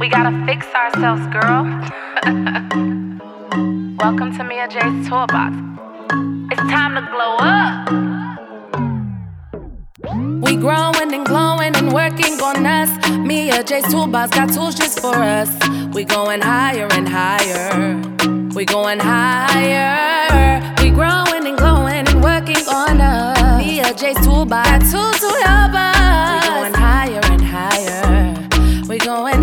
We gotta fix ourselves, girl. Welcome to Mia J's Toolbox. It's time to glow up. We growing and glowing and working on us. Mia J's Toolbox got tools just for us. We going higher and higher. We going higher. We growing and glowing and working on us. Mia J's Toolbox got tools to help us. We going higher and higher. We going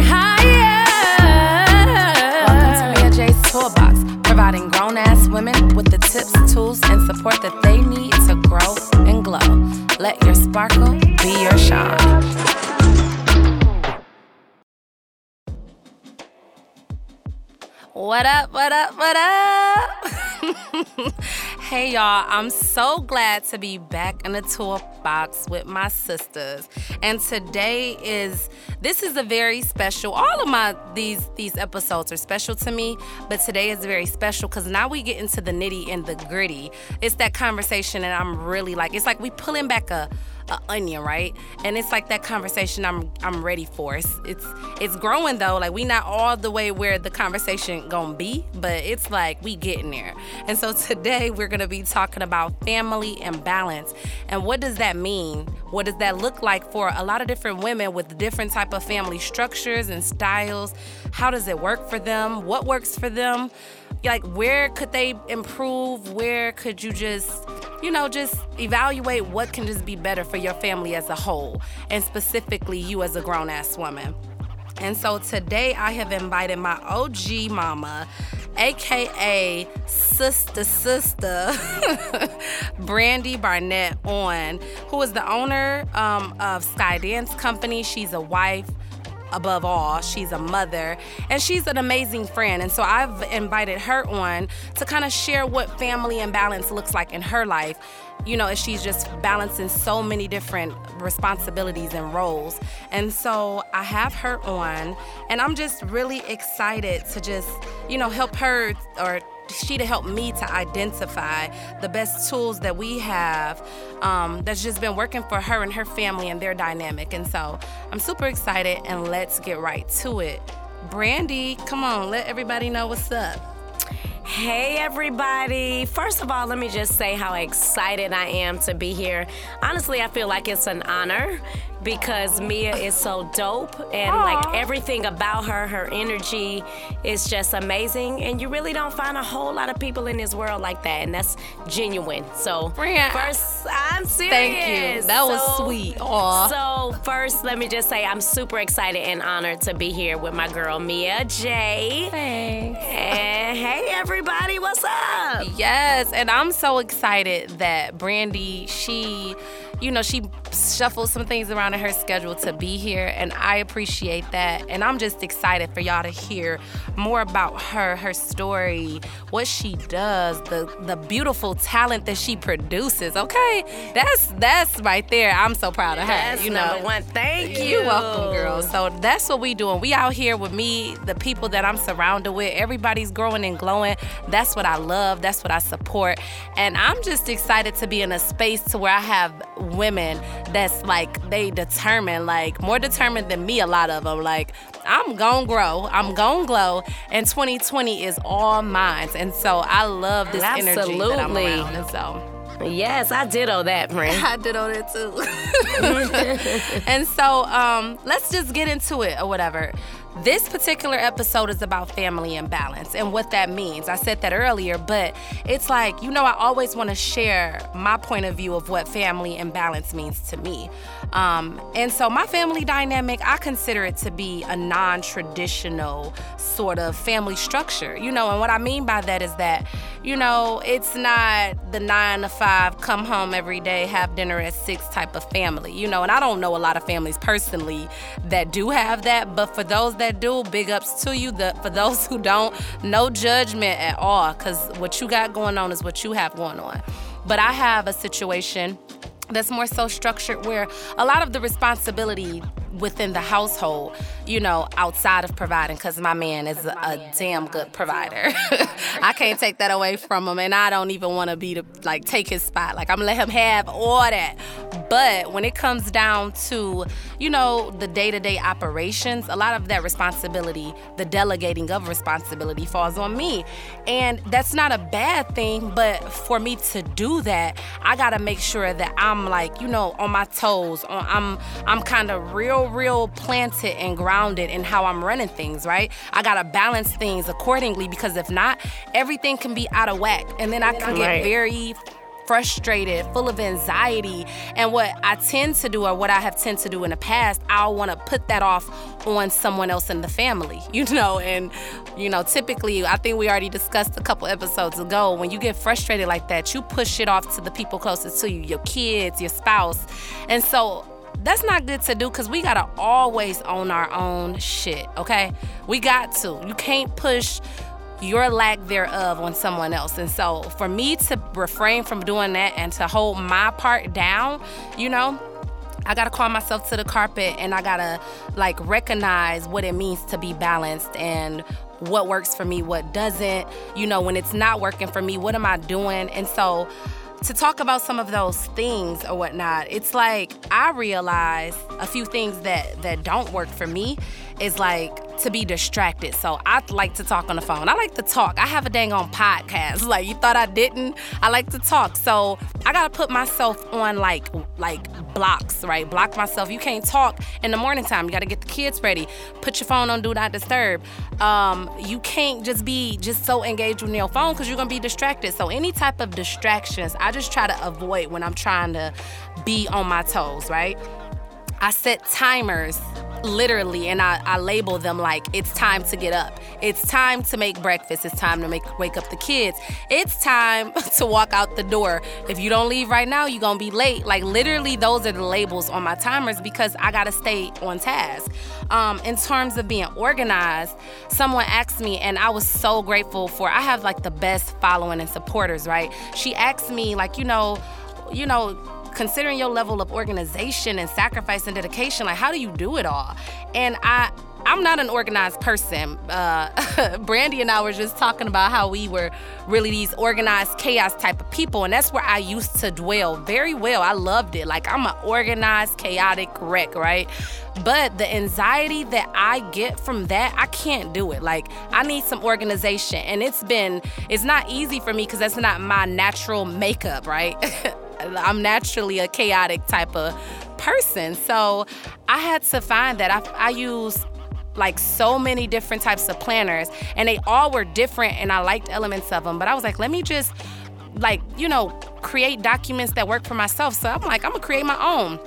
tools, and support that they need to grow and glow. Let your sparkle be your shine. What up, what up, what up? hey y'all, I'm so glad to be back in the toolbox with my sisters. And today is this is a very special all of my these these episodes are special to me, but today is very special because now we get into the nitty and the gritty. It's that conversation and I'm really like it's like we pulling back a a onion, right? And it's like that conversation I'm I'm ready for. It's it's it's growing though. Like we not all the way where the conversation gonna be, but it's like we getting there. And so today we're gonna be talking about family and balance. And what does that mean? What does that look like for a lot of different women with different type of family structures and styles? How does it work for them? What works for them? Like where could they improve? Where could you just you know, just evaluate what can just be better for your family as a whole, and specifically you as a grown ass woman. And so today I have invited my OG mama, aka Sister Sister, Brandy Barnett, on, who is the owner um, of Sky Dance Company. She's a wife, above all. She's a mother and she's an amazing friend. And so I've invited her on to kind of share what family and balance looks like in her life. You know, as she's just balancing so many different responsibilities and roles. And so I have her on, and I'm just really excited to just, you know, help her or she to help me to identify the best tools that we have um, that's just been working for her and her family and their dynamic. And so I'm super excited, and let's get right to it. Brandy, come on, let everybody know what's up. Hey, everybody. First of all, let me just say how excited I am to be here. Honestly, I feel like it's an honor because Mia is so dope and Aww. like everything about her, her energy is just amazing. And you really don't find a whole lot of people in this world like that, and that's genuine. So, first, I'm serious. Thank you. That was So- sweet. Aw. So, first, let me just say I'm super excited and honored to be here with my girl Mia J. Thanks. And hey, everybody, what's up? Yes, and I'm so excited that Brandy, she, you know, she shuffled some things around in her schedule to be here, and I appreciate that. And I'm just excited for y'all to hear more about her, her story, what she does, the the beautiful talent that she produces. Okay, that's that's right there. I'm so proud of her. That's you know, number one. Thank you. you're welcome, girl. So that's what we doing. We out here with me, the people that I'm surrounded with. Everybody's growing and glowing. That's what I love. That's what I support. And I'm just excited to be in a space to where I have women that's like they determined, like more determined than me. A lot of them, like I'm gonna grow. I'm gonna glow. And 2020 is all mine. And so I love this energy that I'm Absolutely. around. And so. Yes, I did owe that, friend. I did on that too. and so um, let's just get into it or whatever. This particular episode is about family and balance and what that means. I said that earlier, but it's like, you know, I always want to share my point of view of what family and balance means to me. Um, and so, my family dynamic, I consider it to be a non traditional sort of family structure, you know, and what I mean by that is that, you know, it's not the nine to five, come home every day, have dinner at six type of family, you know, and I don't know a lot of families personally that do have that, but for those that do, big ups to you. The, for those who don't, no judgment at all, because what you got going on is what you have going on. But I have a situation that's more so structured where a lot of the responsibility within the household, you know, outside of providing, because my man is a, a damn good provider. I can't take that away from him, and I don't even want to be the like take his spot. Like I'm gonna let him have all that. But when it comes down to, you know, the day to day operations, a lot of that responsibility, the delegating of responsibility, falls on me. And that's not a bad thing, but for me to do that, I gotta make sure that I'm like, you know, on my toes. On, I'm I'm kind of real, real planted and grounded in how I'm running things, right? I gotta balance things accordingly because if not, everything can be out of whack. And then I can get Right. very frustrated, full of anxiety. And what I tend to do, or what I have tend to do in the past, I'll want to put that off on someone else in the family, you know. And, you know, typically, I think we already discussed a couple episodes ago, when you get frustrated like that, you push it off to the people closest to you, your kids, your spouse. And so, that's not good to do because we gotta always own our own shit, okay? We got to. You can't push your lack thereof on someone else. And so for me to refrain from doing that and to hold my part down, you know, I gotta call myself to the carpet and I gotta like recognize what it means to be balanced and what works for me, what doesn't. You know, when it's not working for me, what am I doing? And so to talk about some of those things or whatnot, it's like I realize a few things that that don't work for me is like to be distracted. So I like to talk on the phone. I like to talk. I have a dang on podcast. Like you thought I didn't. I like to talk. So I gotta put myself on like like blocks, right? Block myself. You can't talk in the morning time. You gotta get the kids ready. Put your phone on do not disturb. Um, you can't just be just so engaged with your phone because you're gonna be distracted. So any type of distractions, I just try to avoid when I'm trying to be on my toes, right? I set timers literally and I, I label them like it's time to get up. It's time to make breakfast. It's time to make wake up the kids. It's time to walk out the door. If you don't leave right now, you're gonna be late. Like literally those are the labels on my timers because I gotta stay on task. Um, in terms of being organized, someone asked me and I was so grateful for I have like the best following and supporters, right? She asked me, like, you know, you know, considering your level of organization and sacrifice and dedication, like how do you do it all? And I I'm not an organized person. Uh, Brandy and I were just talking about how we were really these organized chaos type of people, and that's where I used to dwell very well. I loved it. Like I'm an organized, chaotic wreck, right? But the anxiety that I get from that, I can't do it. Like I need some organization, and it's been it's not easy for me because that's not my natural makeup, right? I'm naturally a chaotic type of person. So I had to find that I, I use like so many different types of planners and they all were different and I liked elements of them. But I was like, let me just like, you know, create documents that work for myself. So I'm like, I'm gonna create my own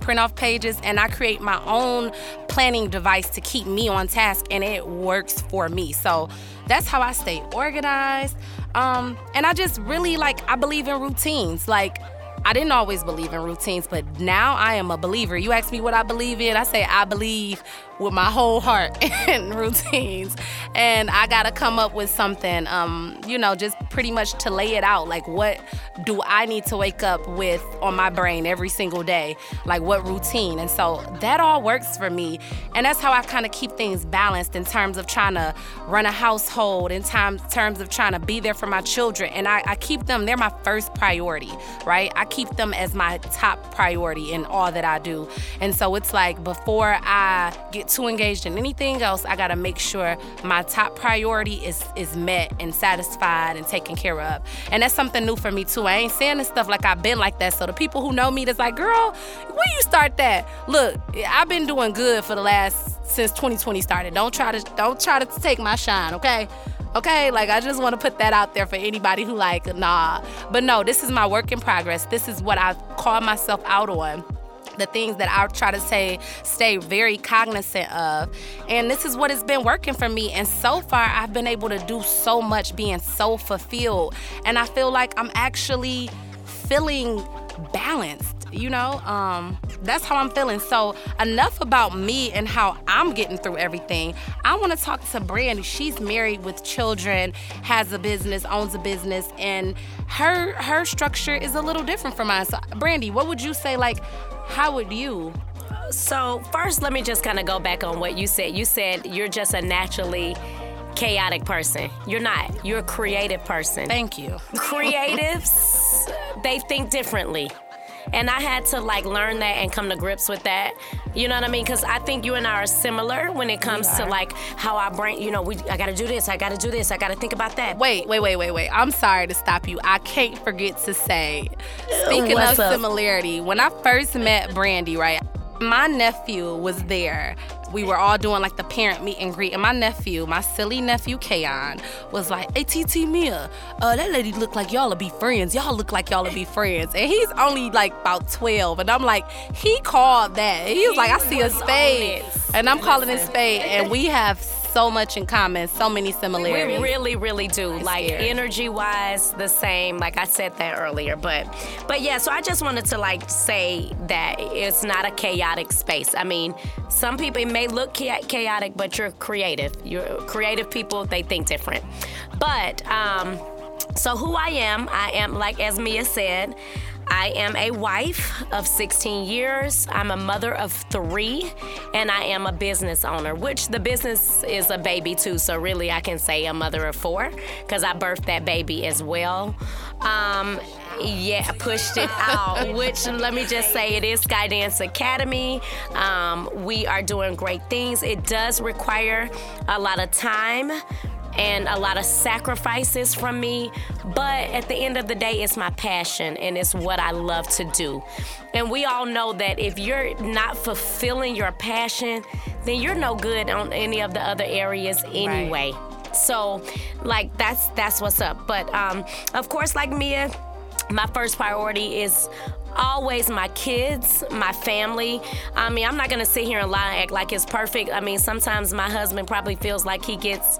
print off pages and I create my own planning device to keep me on task and it works for me. So that's how I stay organized. Um, and I just really like I believe in routines. Like I didn't always believe in routines, but now I am a believer. You ask me what I believe in, I say I believe with my whole heart and routines. And I gotta come up with something, um, you know, just pretty much to lay it out. Like, what do I need to wake up with on my brain every single day? Like, what routine? And so that all works for me. And that's how I kind of keep things balanced in terms of trying to run a household, in time, terms of trying to be there for my children. And I, I keep them, they're my first priority, right? I keep them as my top priority in all that I do. And so it's like before I get too engaged in anything else, I gotta make sure my top priority is is met and satisfied and taken care of. And that's something new for me too. I ain't saying this stuff like I've been like that. So the people who know me, that's like, girl, when you start that? Look, I've been doing good for the last since 2020 started. Don't try to don't try to take my shine, okay? Okay, like I just want to put that out there for anybody who like, nah. But no, this is my work in progress. This is what I call myself out on the things that I try to say, stay very cognizant of. And this is what has been working for me. And so far, I've been able to do so much, being so fulfilled. And I feel like I'm actually feeling balanced. You know, um, that's how I'm feeling. So, enough about me and how I'm getting through everything. I want to talk to Brandy. She's married with children, has a business, owns a business, and her her structure is a little different from mine. So, Brandy, what would you say? Like, how would you? So, first, let me just kind of go back on what you said. You said you're just a naturally chaotic person. You're not. You're a creative person. Thank you. Creatives, they think differently. And I had to like learn that and come to grips with that. You know what I mean? Because I think you and I are similar when it comes to like how our brain, you know, we I gotta do this, I gotta do this, I gotta think about that. Wait, wait, wait, wait, wait. I'm sorry to stop you. I can't forget to say, speaking What's of up? similarity, when I first met Brandy, right, my nephew was there. We were all doing like the parent meet and greet, and my nephew, my silly nephew Kayon, was like, "Hey, TT Mia, uh, that lady look like y'all'll be friends. Y'all look like y'all'll be friends." And he's only like about 12, and I'm like, he called that. He was like, "I see a spade," and I'm calling it spade, and we have so much in common, so many similarities. We really, really do. like scary. energy wise, the same. Like I said that earlier, but but yeah. So I just wanted to like say that it's not a chaotic space. I mean, some people it may look cha- chaotic, but you're creative. You're creative people. They think different. But um, so who I am, I am like as Mia said. I am a wife of 16 years. I'm a mother of three, and I am a business owner, which the business is a baby too. So, really, I can say a mother of four because I birthed that baby as well. Um, yeah, pushed it out, which let me just say it is Skydance Academy. Um, we are doing great things. It does require a lot of time and a lot of sacrifices from me. But at the end of the day, it's my passion and it's what I love to do. And we all know that if you're not fulfilling your passion, then you're no good on any of the other areas anyway. So, like that's that's what's up. But um, of course, like Mia, my first priority is always my kids, my family. I mean, I'm not gonna sit here and lie and act like it's perfect. I mean, sometimes my husband probably feels like he gets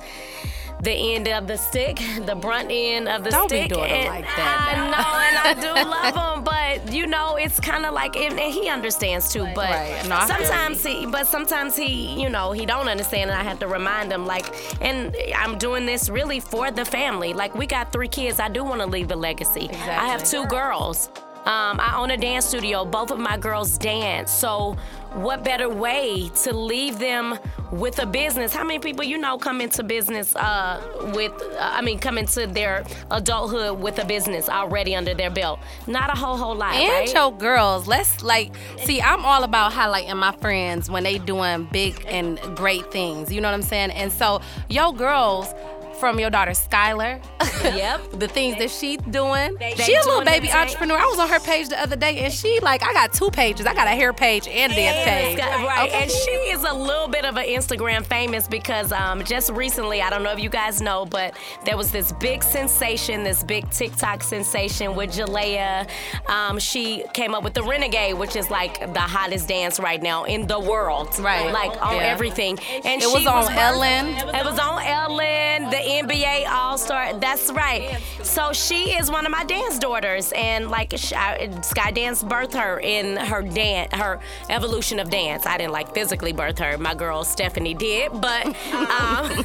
the end of the stick, the brunt end of the Don't be stick. doing it and like that I now. know, and I do love him, but you know, it's kind of like, and, and he understands too. But Right. No, sometimes he, but sometimes he, you know, he don't understand, and I have to remind him, like, and I'm doing this really for the family. Like, we got three kids. I do want to leave a legacy. I have two girls. Um, I own a dance studio. Both of my girls dance. So, what better way to leave them with a business? How many people you know come into business uh, with, uh, I mean, come into their adulthood with a business already under their belt? Not a whole, whole lot, and right? your girls let's like see i'm all about highlighting my friends when they doing big and great things you know what i'm saying and so your girls from your daughter Skylar. Yep. the things that she's doing. They she a little baby entrepreneur. I was on her page the other day and she like I got two pages. I got a hair page and a dance page. Right. Okay. And she is a little bit of an Instagram famous because um, just recently, I don't know if you guys know, but there was this big sensation, this big TikTok sensation with Jalaiah. Um, she came up with the Renegade, which is like the hottest dance right now in the world. Right. Like on Yeah. everything. And It was on birthed- Ellen. It was on Ellen, the NBA All Star. That's right. So she is one of my dance daughters, and like I, Sky Dance birthed her in her dance, her evolution of dance. I didn't like physically birth her. My girl Stephanie did, but um,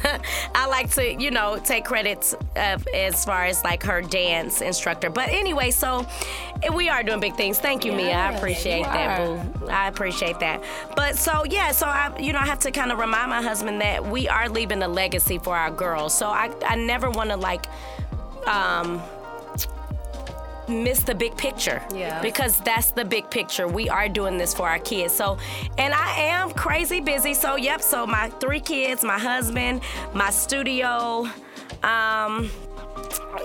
I like to, you know, take credits uh, as far as like her dance instructor. But anyway, so we are doing big things. Thank you, Mia. I appreciate that, are. boo. I appreciate that. But so yeah, so I you know I have to kind of remind my husband that we are leaving a legacy for our girls. So I I never want to like um miss the big picture. Yeah. Because that's the big picture. We are doing this for our kids. So and I am crazy busy. So yep, so my three kids, my husband, my studio, um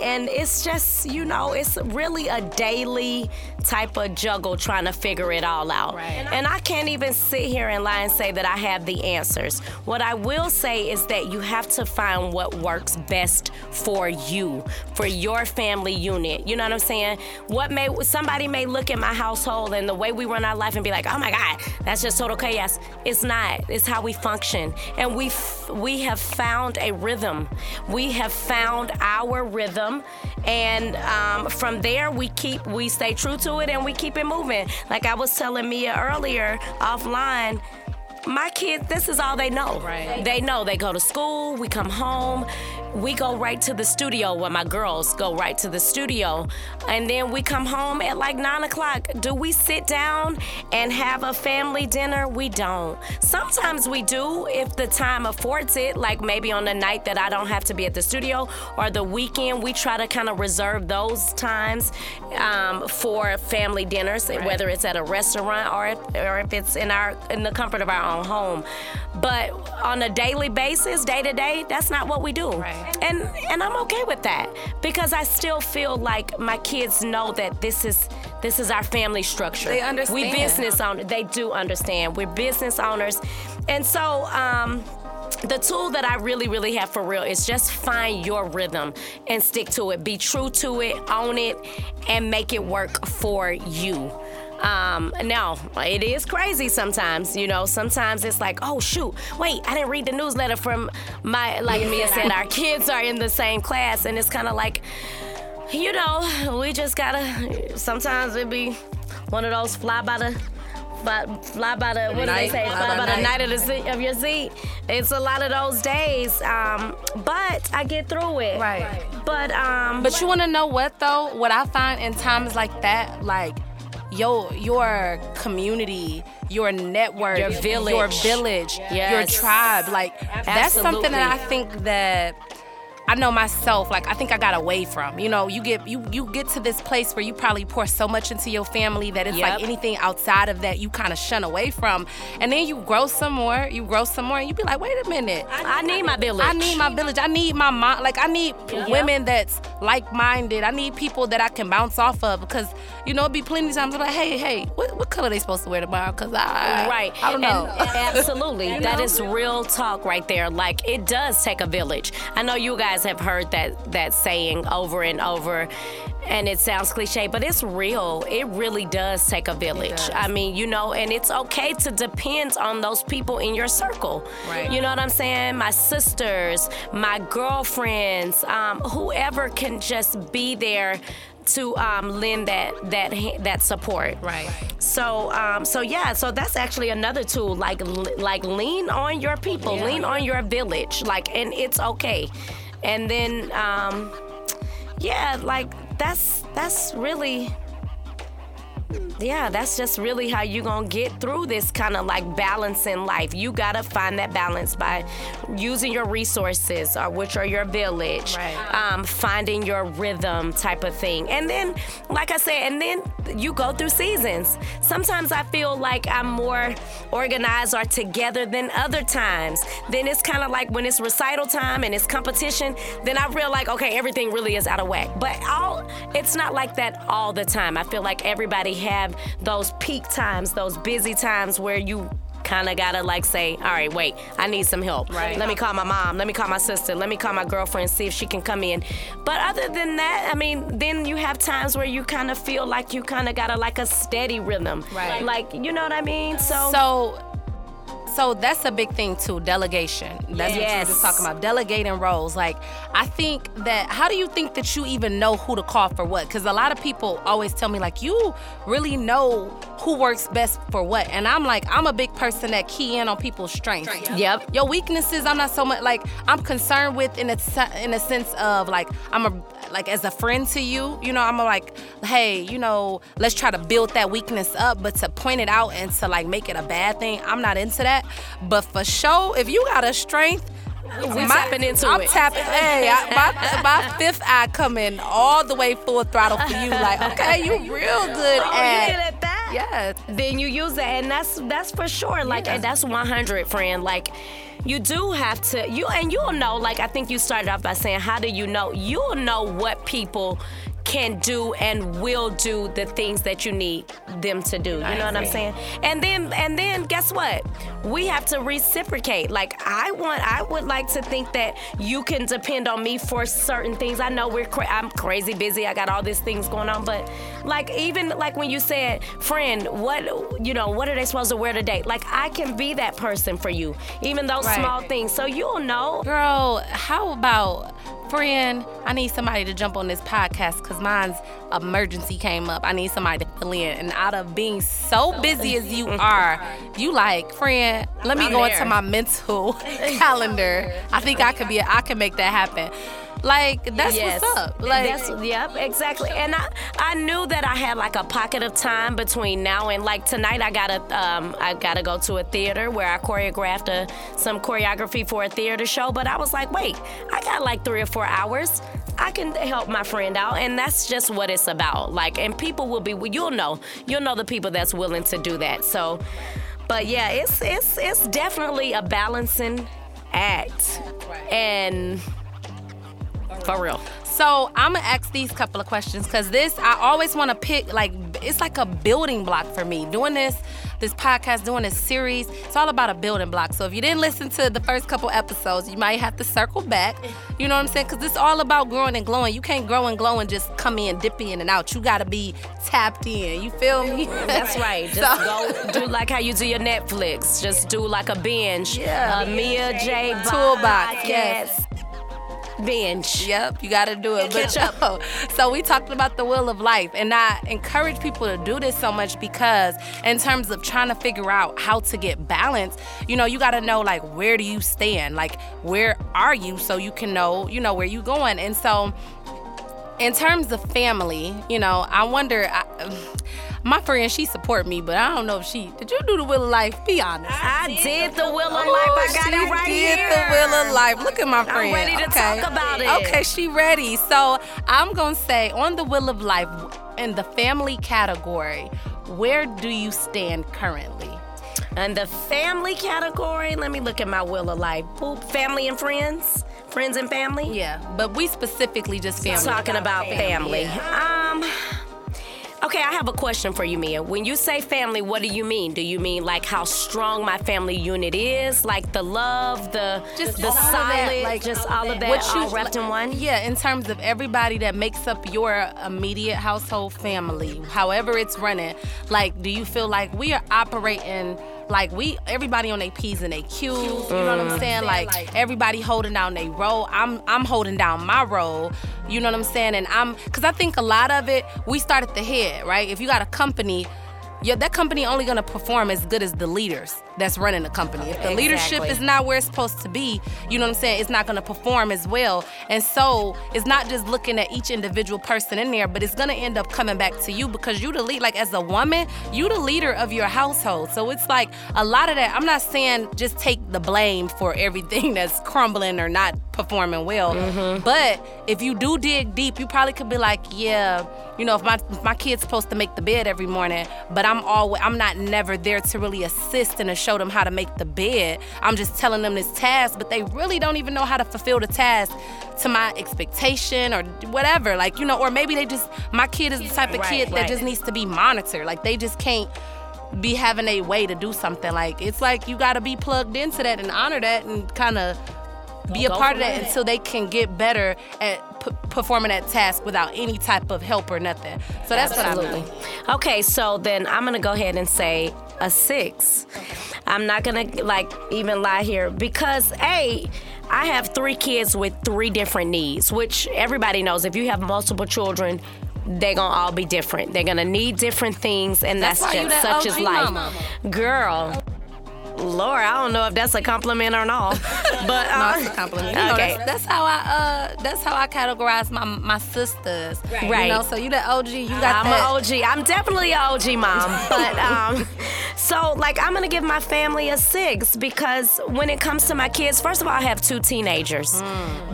and it's just, you know, it's really a daily type of juggle trying to figure it all out. Right. And I can't even sit here and lie and say that I have the answers. What I will say is that you have to find what works best for you, for your family unit. You know what I'm saying? What may somebody may look at my household and the way we run our life and be like, "Oh my God, that's just total chaos." It's not. It's how we function, and we f- we have found a rhythm. We have found our rhythm, and um, from there we keep we stay true to it and we keep it moving. Like I was telling Mia earlier offline. my kids, this is all they know. Right. They know they go to school, we come home, we go right to the studio. Well, my girls go right to the studio, and then we come home at like nine o'clock. Do we sit down and have a family dinner? We don't. Sometimes we do if the time affords it, like maybe on the night that I don't have to be at the studio or the weekend. We try to kind of reserve those times um, for family dinners, whether it's at a restaurant or if, or if it's in our in the comfort of our own home. But on a daily basis, day to day, that's not what we do. Right. And and I'm okay with that because I still feel like my kids know that this is this is our family structure. They understand. We business owners. They do understand. We're business owners, and so. Um, the tool that I really, really have for real is just find your rhythm and stick to it. Be true to it, own it, and make it work for you. Um, now, it is crazy sometimes, you know. Sometimes it's like, oh shoot, wait, I didn't read the newsletter from my, like Mia said, our kids are in the same class, and it's kind of like, you know, we just gotta. Sometimes it be one of those fly by the. Fly, fly by the what do they say? fly Fly by by the night. night of the seat of your seat. It's a lot of those days, um, but I get through it. Right. But um, But you want to know what though? What I find in times like that, like your your community, your network, Your village. your village, your tribe, like that's something that I think that I know myself. Like I think I got away from. You know, you get you you get to this place where you probably pour so much into your family that it's Yep. like anything outside of that you kind of shun away from, and then you grow some more, you grow some more, and you be like, wait a minute. I need my village. I need my village. I need my mom. Like I need women that's like-minded. I need people that I can bounce off of because you know it'd be plenty of times I'm like, hey, hey, what, what color they supposed to wear tomorrow? Cause I Right. I don't know. And- absolutely. That is real talk right there. Like it does take a village. I know you guys have heard that that saying over and over and it sounds cliche, but it's real. It really does take a village. I mean, you know, and it's okay to depend on those people in your circle. Right. You know what I'm saying? My sisters, my girlfriends, um, whoever can just be there to um, lend that that that support. Right. So, um, so yeah, so that's actually another tool. Like, like lean on your people, lean on your village. Like, and it's okay. And then, um, yeah, like that's that's really. Yeah, that's just really how you're gonna get through this kind of like balance in life. You gotta find that balance by using your resources, or which are your village, Right. um, finding your rhythm type of thing. And then, like I said, and then you go through seasons. Sometimes I feel like I'm more organized or together than other times. Then it's kind of like when it's recital time and it's competition, then I feel like, okay, everything really is out of whack. But all it's not like that all the time. I feel like everybody have those peak times, those busy times where you kind of gotta like say, all right, wait, I need some help. Right. Let me call my mom. Let me call my sister. Let me call my girlfriend, see if she can come in. But other than that, I mean, then you have times where you kind of feel like you kind of got a like a steady rhythm. Right. Like, you know what I mean? So, So, so that's a big thing too. Delegation. That's what you were Yes. just talking about. Delegating roles. Like, I think that. How do you think that you even know who to call for what? Because a lot of people always tell me like, you really know who works best for what. And I'm like, I'm a big person that key in on people's strengths. Yep. Your weaknesses, I'm not so much like I'm concerned with in a in a sense of like I'm a like as a friend to you. You know, I'm a, like, hey, you know, let's try to build that weakness up, but to point it out and to like make it a bad thing, I'm not into that. But for sure, if you got a strength. We tapping into it. I'm tapping. Hey, I, my, my fifth eye coming all the way full throttle for you. Like, okay, you real good Oh, at. Good at that? Yes. then you use that and that's that's for sure like and that's 100 friend like you do have to you and you'll know like i think you started off by saying how do you know you'll know what people can do and will do the things that you need them to do. You know what i'm saying? And then and then guess what? We have to reciprocate. Like i want i would like to think that you can depend on me for certain things. I know we're cra- i'm crazy busy. I got all these things going on but like even like when you said friend what you know what are they supposed to wear today? Like i can be that person for you even those Right. small things. So you'll know. Girl, how about friend, I need somebody to jump on this podcast because mine's emergency came up. I need somebody to fill in. And out of being so busy as you are, you like, friend, let me I'm go there. into my mental calendar. I think I could be, I can make that happen. Like that's Yes. what's up. Like that's yep, exactly. And I I knew that I had like a pocket of time between now and like tonight. I gotta um I gotta go to a theater where I choreographed a, some choreography for a theater show. But I was like, wait, I got like three or four hours. I can help my friend out, and that's just what it's about. Like, and people will be you'll know you'll know the people that's willing to do that. So, but yeah, it's it's it's definitely a balancing act, and for real. So I'm gonna ask these couple of questions because this I always want to pick like it's like a building block for me. Doing this, this podcast, doing this series, it's all about a building block. So if you didn't listen to the first couple episodes, you might have to circle back. You know what I'm saying? Because it's all about growing and glowing. You can't grow and glow and just come in, dip in and out. You gotta be tapped in. You feel me? That's right. Just So- go do like how you do your Netflix. Just do like a binge. Yeah. Uh, Mia J. Toolbox, podcast yes. Binge. Yep, you got to do it. But up. so we talked about the wheel of life, and I encourage people to do this so much because, in terms of trying to figure out how to get balance, you know, you got to know like where do you stand, like where are you, so you can know, you know, where you going. And so, in terms of family, you know, I wonder. I, my friend, she support me, but I don't know if she. Did you do the wheel of life? Be honest. I did the Wheel of Life. I got she it right did here. the wheel of life. Look at my friend. I'm ready to okay. talk about it. Okay, she ready. So I'm gonna say on the wheel of life in the family category, where do you stand currently? In the family category, let me look at my Wheel of Life. Boop, family and friends. Friends and family. Yeah, but we specifically just family. Talking about family. Um. Okay, I have a question for you, Mia. When you say family, what do you mean? Do you mean like how strong my family unit is, like the love, the Just the solid, like, just all of that, What you all wrapped in one? Yeah, in terms of everybody that makes up your immediate household family, however it's running. Like, do you feel like we are operating like we everybody on their P's and their Q's? You know what Mm. I'm saying? Like everybody holding down their role. I'm I'm holding down my role. You know what I'm saying? And I'm because I think a lot of it we start at the head, right? If you got a company. Yeah, that company only gonna perform as good as the leaders that's running the company. If the leadership Exactly. is not where it's supposed to be, you know what I'm saying? It's not gonna perform as well. And so it's not just looking at each individual person in there, but it's gonna end up coming back to you because you the lead. Like as a woman, you the leader of your household. So it's like a lot of that. I'm not saying just take the blame for everything that's crumbling or not performing well. Mm-hmm. But if you do dig deep, you probably could be like, yeah, you know, if my if my kid's supposed to make the bed every morning, but I'm always I'm not never there to really assist and to show them how to make the bed. I'm just telling them this task, but they really don't even know how to fulfill the task to my expectation or whatever. Like, you know, or maybe they just my kid is the type of Right, kid that right. just needs to be monitored. Like they just can't be having a way to do something. Like it's like you gotta be plugged into that and honor that and kind of be a part of that it. until they can get better at p- performing that task without any type of help or nothing. So that's what I Absolutely. mean. Okay, so then I'm gonna go ahead and say a six. I'm not gonna like even lie here because a I have three kids with three different needs, which everybody knows. If you have multiple children, they're gonna all be different. They're gonna need different things, and That's that's, just such is OG life. mama. Girl. Lord, I don't know if that's a compliment or not, but uh, No, it's a compliment. You know, that's, that's how I uh that's how I categorize my my sisters. You Right. know, so you the OG, you got I'm that. an OG. I'm definitely an OG mom. But um, so like I'm gonna give my family a six because when it comes to my kids, first of all, I have two teenagers.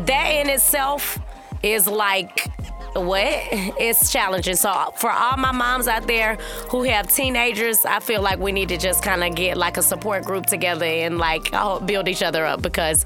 That in itself is like what? It's challenging. So for all my moms out there who have teenagers i feel like we need to just kind of get like a support group together and like build each other up because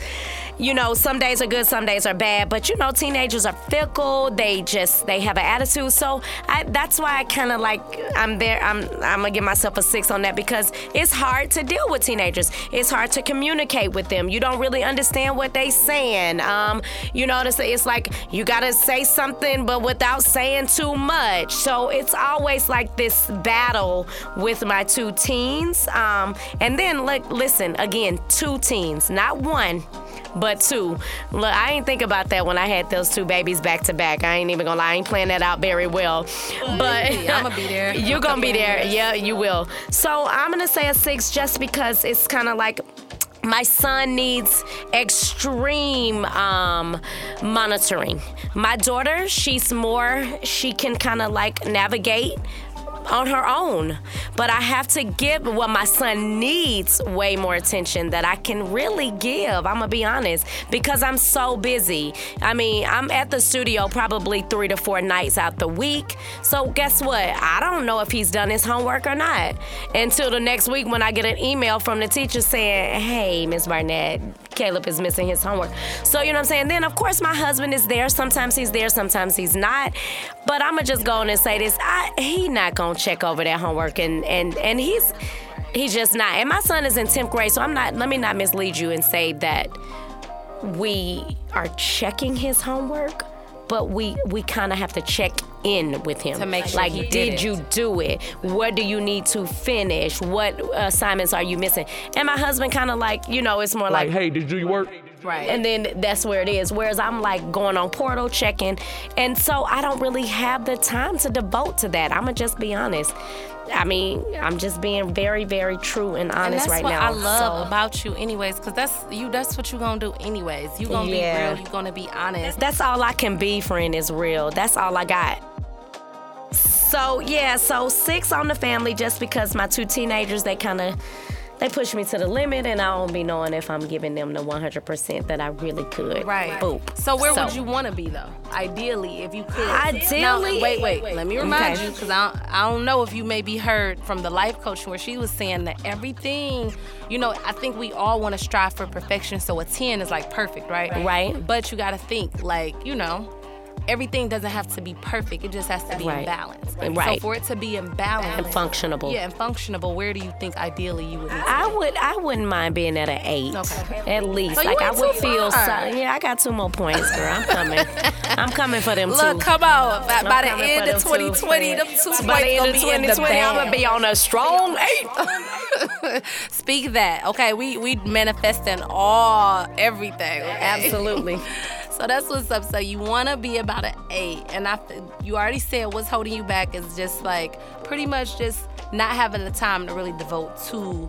you know some days are good some days are bad but you know teenagers are fickle. They just they have an attitude. So I, that's why i kind of like i'm there i'm i'm gonna give myself a six on that because it's hard to deal with teenagers. It's hard to communicate with them. You don't really understand what they saying. Um you know it's, it's like you gotta say something but without saying too much. So it's always like this battle with my two teens. Um and then like listen again two teens not one But two, look, I ain't think about that when I had those two babies back to back. I ain't even gonna lie, I ain't playing that out very well. But I'm gonna be there. You're gonna be there. Yeah, you will. So I'm gonna say a six just because it's kind of like my son needs extreme um, monitoring. My daughter, she's more, she can kind of like navigate on her own. But I have to give what my son needs way more attention that I can really give. I'm gonna be honest because I'm so busy. I mean, I'm at the studio probably three to four nights out the week. So guess what? I don't know if he's done his homework or not until the next week when I get an email from the teacher saying, "Hey, Miss Barnett, Caleb is missing his homework." So you know what I'm saying? Then of course my husband is there. Sometimes he's there, sometimes he's not. But I'ma just go on and say this: I, he not gonna check over that homework, and and and he's he's just not. And my son is in 10th grade, so I'm not. Let me not mislead you and say that we are checking his homework, but we we kind of have to check in with him To make sure like he did, did it. you do it what do you need to finish what assignments are you missing and my husband kind of like you know it's more Like, like hey, did you work? Right. and then that's where it is. Whereas I'm like going on portal checking, and so I don't really have the time to devote to that. I'ma just be honest. I mean, I'm just being very, very true and honest and honest that's right what now. I love So- about you, anyways, because that's you. That's what you're gonna do, anyways. You're gonna Yeah. be real. You're gonna be honest. That's all I can be, friend, is real. That's all I got. So yeah, so six on the family just because my two teenagers they kind of they push me to the limit, and I don't be knowing if I'm giving them the 100% that I really could. Right. Boop. So where would you want to be though? Ideally, if you could. Ideally- Now, wait, wait. Let me remind Okay. you, because I, don't- I don't know if you maybe heard from the life coach where she was saying that everything, you know, I think we all want to strive for perfection. So a 10 is like perfect, right? Right. But you got to think like, you know. Everything doesn't have to be perfect. It just has to be in balance. Right. So for it to be in balance And functionable. Yeah, and functionable. Where do you think ideally you would? To I would I wouldn't mind being at an eight. Okay. At least. So like I would feel so, yeah, I got two more points, girl. I'm coming. I'm coming for them Look, too. come on. By, by the end of them too, 2020, them two points By the end of be in the 2020, I'm gonna be on a strong eight. Speak that. Okay, we we manifesting all everything. okay? Absolutely. So that's what's up. So you want to be about an eight, and I, you already said what's holding you back is just like pretty much just not having the time to really devote to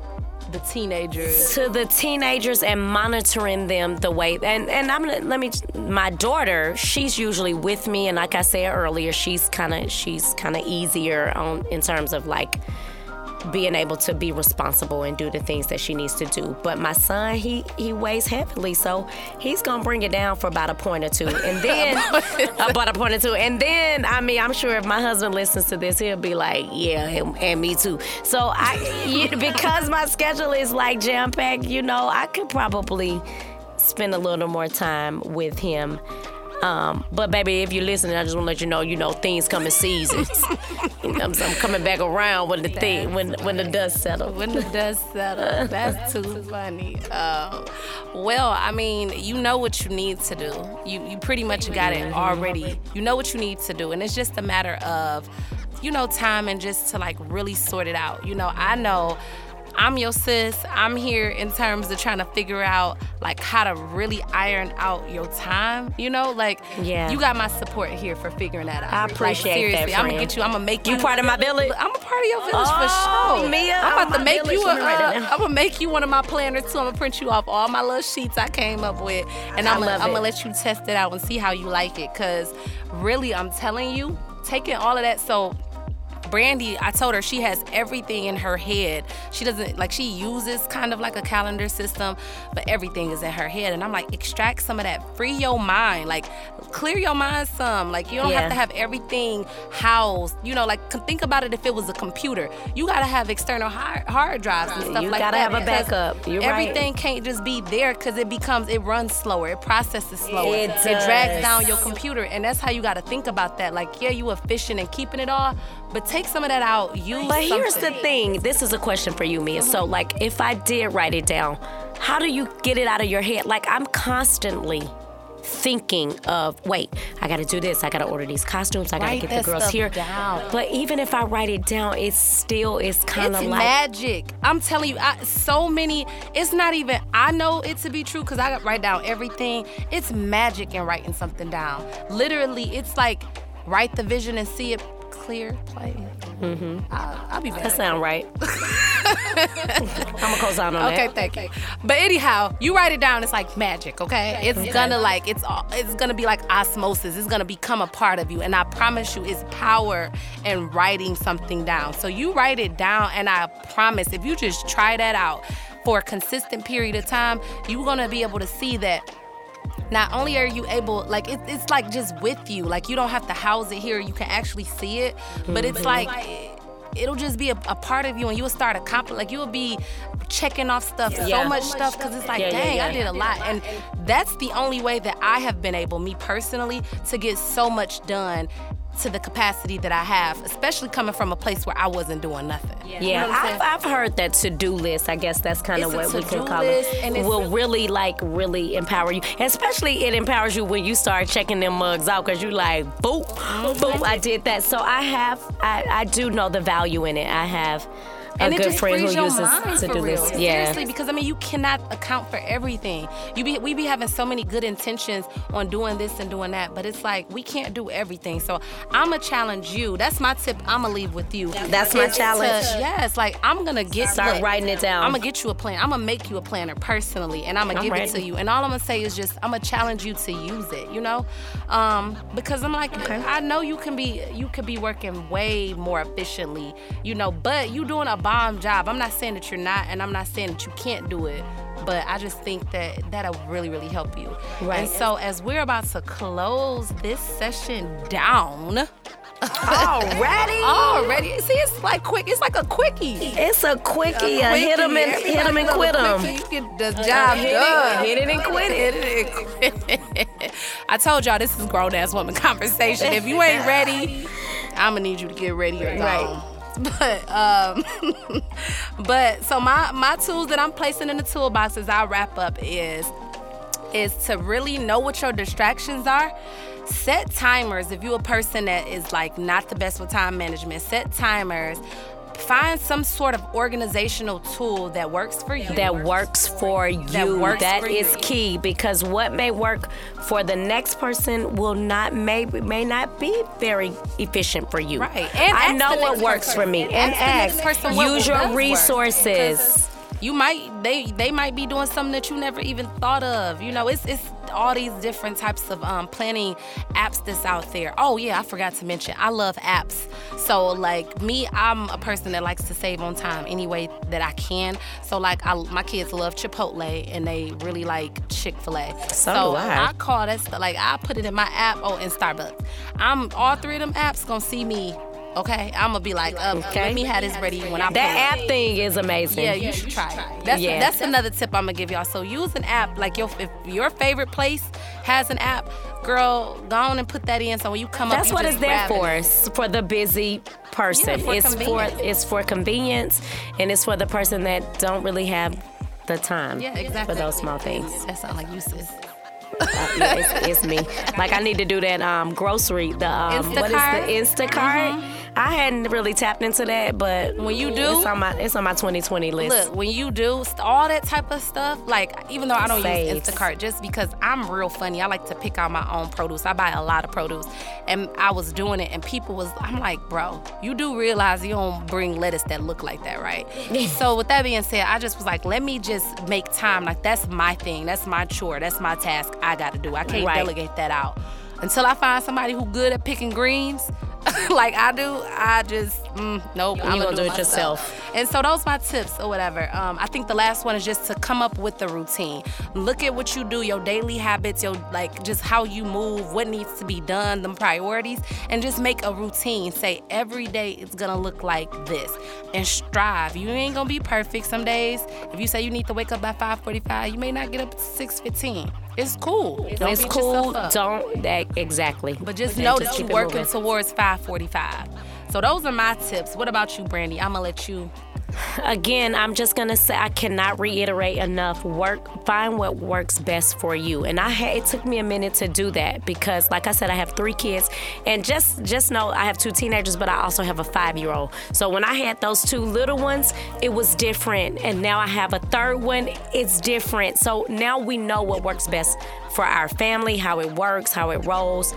the teenagers. to the teenagers and monitoring them the way and and I'm gonna let me my daughter she's usually with me and like I said earlier she's kind of she's kind of easier on in terms of like being able to be responsible and do the things that she needs to do. But my son he he weighs heavily so he's gonna bring it down for about a point or two. And then about a point. or two. And then I mean I'm sure if my husband listens to this he'll be like yeah and, and me too. So I you, because my schedule is like jam packed you know I could probably spend a little more time with him um, but baby, if you're listening, I just want to let you know, you know, things come in seasons. You know, I'm, I'm coming back around when the thing, when when the dust settles. When the dust settles, that's too funny. Um, well, I mean, you know what you need to do. You you pretty much got it already. You know what you need to do, and it's just a matter of, you know, time and just to like really sort it out. You know, I know. I'm your sis. I'm here in terms of trying to figure out like how to really iron out your time. You know, like Yeah. you got my support here for figuring that out. I Like, appreciate that, seriously, I'm gonna get you. I'm gonna make you. You part of my village? I'm a part of your village Oh, for sure. Mia, I'm about to make you. A, me uh. I'm gonna make you one of my planners too. I'm gonna print you off all my little sheets I came up with, and I I'm, gonna, I'm gonna let you test it out and see how you like it. Cause really, I'm telling you, taking all of that. So Brandy, I told her she has everything in her head. She doesn't like she uses kind of like a calendar system, but everything is in her head. And I'm like, extract some of that, free your mind, like clear your mind some. Like you don't Yeah. have to have everything housed. You know, like think about it if it was a computer. You gotta have external hard, hard drives and stuff You like that. You gotta have a backup. You're right. everything can't just be there because it becomes it runs slower, it processes slower, It drags down your computer, and that's how you got to think about that. Like, yeah, you efficient and keeping it all, but take some of that out. Use. But here's the thing. This is a question for you, Mia. So, like, if I did write it down, how do you get it out of your head? Like, I'm constantly thinking of wait, I got to do this. I got to order these costumes. I got to Write get the girls here. down. But even if I write it down, it still is kind of like magic. I'm telling you, I, so many. It's not even. I know it to be true because I write down everything. It's magic in writing something down. Literally, it's like write the vision and see it clear. Play. Mm-hmm. I'll, I'll be back. that sound right. I'm gonna co-sign on Okay, that. thank you. But anyhow, you write it down. It's like magic. Okay, it's gonna like it's all. It's gonna be like osmosis. It's gonna become a part of you. And I promise you, it's power in writing something down. So you write it down, and I promise, if you just try that out for a consistent period of time, you're gonna be able to see that not only are you able like it, it's like just with you. Like you don't have to house it here. You can actually see it. But it's mm-hmm. like it'll just be a, a part of you and you'll start accomplishing like you'll be checking off stuff Yeah. so much stuff because it's like Yeah, dang i did a lot. And that's the only way that i have been able me personally to get so much done to the capacity that i have especially coming from a place where i wasn't doing nothing You Yeah, know I'm saying? I've, I've heard that to-do list. I guess that's kind of what we can call list, it. and it's- will really like really empower you. Especially it empowers you when you start checking them mugs out because you're like, boop, Mm-hmm. boop, I did that. So I have, I, I do know the value in it. I have a and it good just friend frees who your uses mind to for do real. this. Yeah. Seriously, because I mean, you cannot account for everything. You be we be having so many good intentions on doing this and doing that, but it's like we can't do everything. So I'ma challenge you. That's my tip. I'ma leave with you. That's my It's to- challenge. yes, like I'm gonna get Start writing it down. I'm gonna get you a plan. I'm gonna make you a planner personally, and I'm gonna I'm give it to you. And all I'm gonna say is just I'm gonna challenge you to use it. You know, um, because I'm like I know you can be you could be working way more efficiently. You know, but you doing a bomb job. I'm not saying that you're not, and I'm not saying that you can't do it. But I just think that that'll really, really help you. Right. And so as we're about to close this session down, Already? already see it's like quick. It's like a quickie. It's a quickie. A hit 'em and hit 'em and quit 'em. You get the job hit it, done. hit it and quit it. Hit it and quit it. I told y'all this is grown ass woman conversation. If you ain't ready, I'm gonna need you to get ready or Right. But um, but so my my tools that I'm placing in the toolbox as I wrap up is is to really know what your distractions are. Set timers if you're a person that is like not the best with time management. Set timers. Find some sort of organizational tool that works for you. that works for you. That works That for is you. key because what may work for the next person will not may may not be very efficient for you. Right. And I know what works for me. person. And Ask. Use your resources. You might they they might be doing something that you never even thought of. You know, it's it's all these different types of um, planning apps that's out there. Oh yeah, I forgot to mention. I love apps. So like me, I'm a person that likes to save on time any way that I can. So like I, my kids love Chipotle and they really like Chick Fil A. So do I. I call that stuff like I put it in my app. Oh, in Starbucks. I'm all three of them apps gonna see me. Okay, I'm gonna be like, um, Okay. let me have this ready when I That app thing is amazing. Yeah, you should try it. That's Yeah. that's another tip I'm gonna give y'all. So use an app like your if your favorite place has an app, girl, go on and put that in. So when you come up, That's what it's there for. it. For the busy person. Yeah, for it's for convenience. it's for convenience and it's for the person that don't really have the time Yeah, exactly. for those small things. That sounds like you, sis. Yeah, it's, it's me. Like I need to do that um, grocery. The um, what is the Instacart? Instacart? I hadn't really tapped into that, but When you do- it's on my it's on my 2020 list. Look, when you do all that type of stuff, like even though I don't Saves. use Instacart, just because I'm real funny, I like to pick out my own produce. I buy a lot of produce, and I was doing it, and people was, I'm like, bro, you do realize you don't bring lettuce that look like that, right? so with that being said, I just was like, let me just make time. Like that's my thing, that's my chore, that's my task. I got to do. I can't Right. delegate that out until I find somebody who good at picking greens. like I do, I just mm, nope. I'm gonna do it myself. yourself. And so those my tips or whatever. Um, I think the last one is just to come up with the routine. Look at what you do, your daily habits, your like just how you move, what needs to be done, them priorities, and just make a routine. Say every day it's gonna look like this, and strive. You ain't gonna be perfect. Some days, if you say you need to wake up by 5:45, you may not get up at 6:15. It's cool. Don't it's beat cool. Don't that exactly. But just know that you're working towards 545. So those are my tips. What about you, Brandy? I'm gonna let you again, I'm just gonna say I cannot reiterate enough. Work, find what works best for you. And I had, it took me a minute to do that because, like I said, I have three kids, and just just know I have two teenagers, but I also have a five year old. So when I had those two little ones, it was different, and now I have a third one. It's different. So now we know what works best for our family, how it works, how it rolls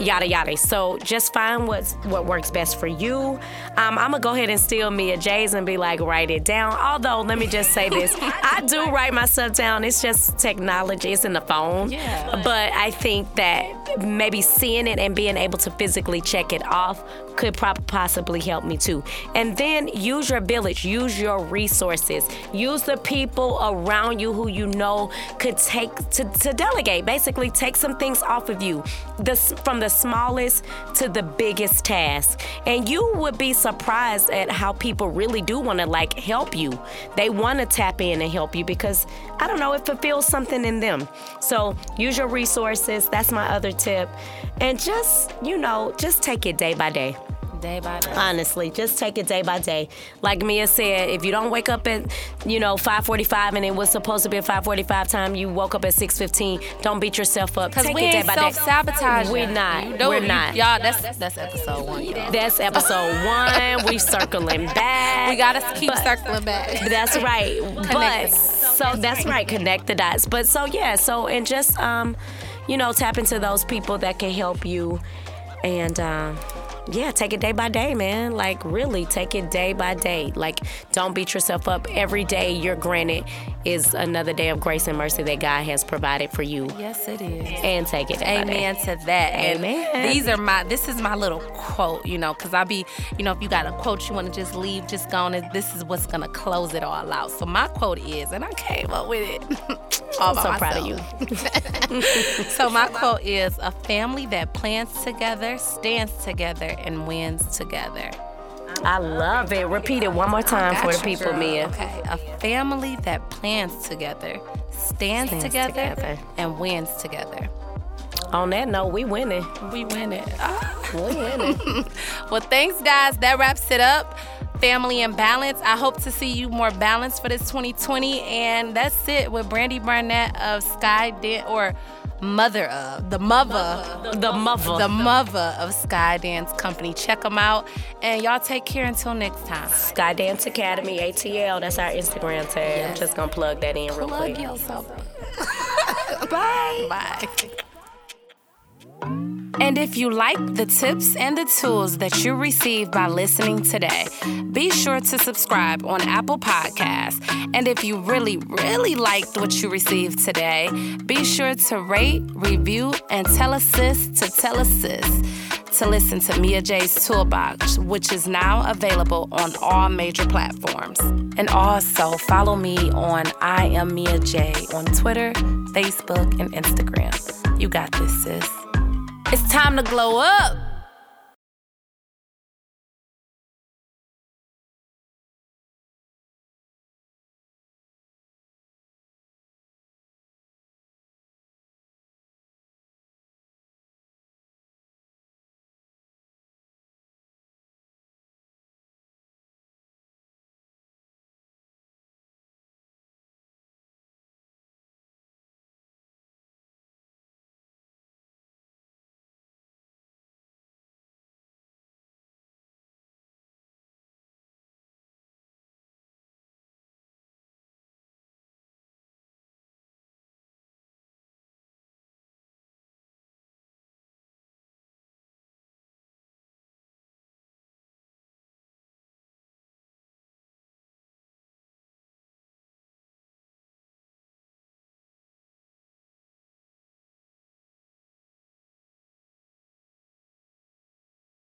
yada yada. So just find what's what works best for you. Um, I'm gonna go ahead and steal Mia J's and be like, write it down. Although let me just say this, I do write my stuff down. It's just technology. It's in the phone. Yeah. But I think that maybe seeing it and being able to physically check it off could possibly help me too. And then use your village, use your resources, use the people around you who you know could take to, to delegate. Basically, take some things off of you, this from the smallest to the biggest task. And you would be surprised at how people really do want to like help you. They want to tap in and help you because I don't know, it fulfills something in them. So use your resources. That's my other tip. And just, you know, just take it day by day. Day by day. Honestly, just take it day by day. Like Mia said, if you don't wake up at, you know, 5:45 and it was supposed to be a 5:45 time, you woke up at 6:15. Don't beat yourself up. Cause take we it day by day. self-sabotaging. We're not. We're not. Y'all, that's that's episode one. Y'all. That's episode one. we circling back. We gotta keep But- circling back. That's right. But so that's right. Connect the dots. But so yeah. So and just um, you know, tap into those people that can help you, and um. Yeah, take it day by day, man. Like, really, take it day by day. Like, don't beat yourself up. Every day you're granted is another day of grace and mercy that God has provided for you. Yes, it is. And take it day by day. Amen to that. And Amen. these are my. This is my little quote. You know, because I be. You know, if you got a quote you want to just leave, just go on. And this is what's gonna close it all out. So my quote is, and I came up with it. all I'm so proud of you. So my quote is: A family that plans together, stands together, and wins together. I love it. Repeat it one more time for the people, girl. Mia. Okay, a family that plans together, stands, Stands together, together. and wins together. On that note, we win it. We win it. Ah. We winning. Well, thanks, guys. That wraps it up. Family and balance. I hope to see you more balanced for this 2020. And that's it with Brandy Barnett of Sky Dan or mother of the mother, the mother. the mother of Sky Dance Company. Check them out. And y'all take care until next time. Sky Dance Academy ATL. That's our Instagram tag. I'm just gonna plug that in real Plug quick. yourself. Bye. Bye. And if you like the tips and the tools that you receive by listening today, be sure to subscribe on Apple Podcasts. And if you really, really liked what you received today, be sure to rate, review, and tell a sis to tell a sis to listen to Mia J's Toolbox, which is now available on all major platforms. And also follow me on I am Mia J on Twitter, Facebook, and Instagram. You got this, sis. It's time to glow up.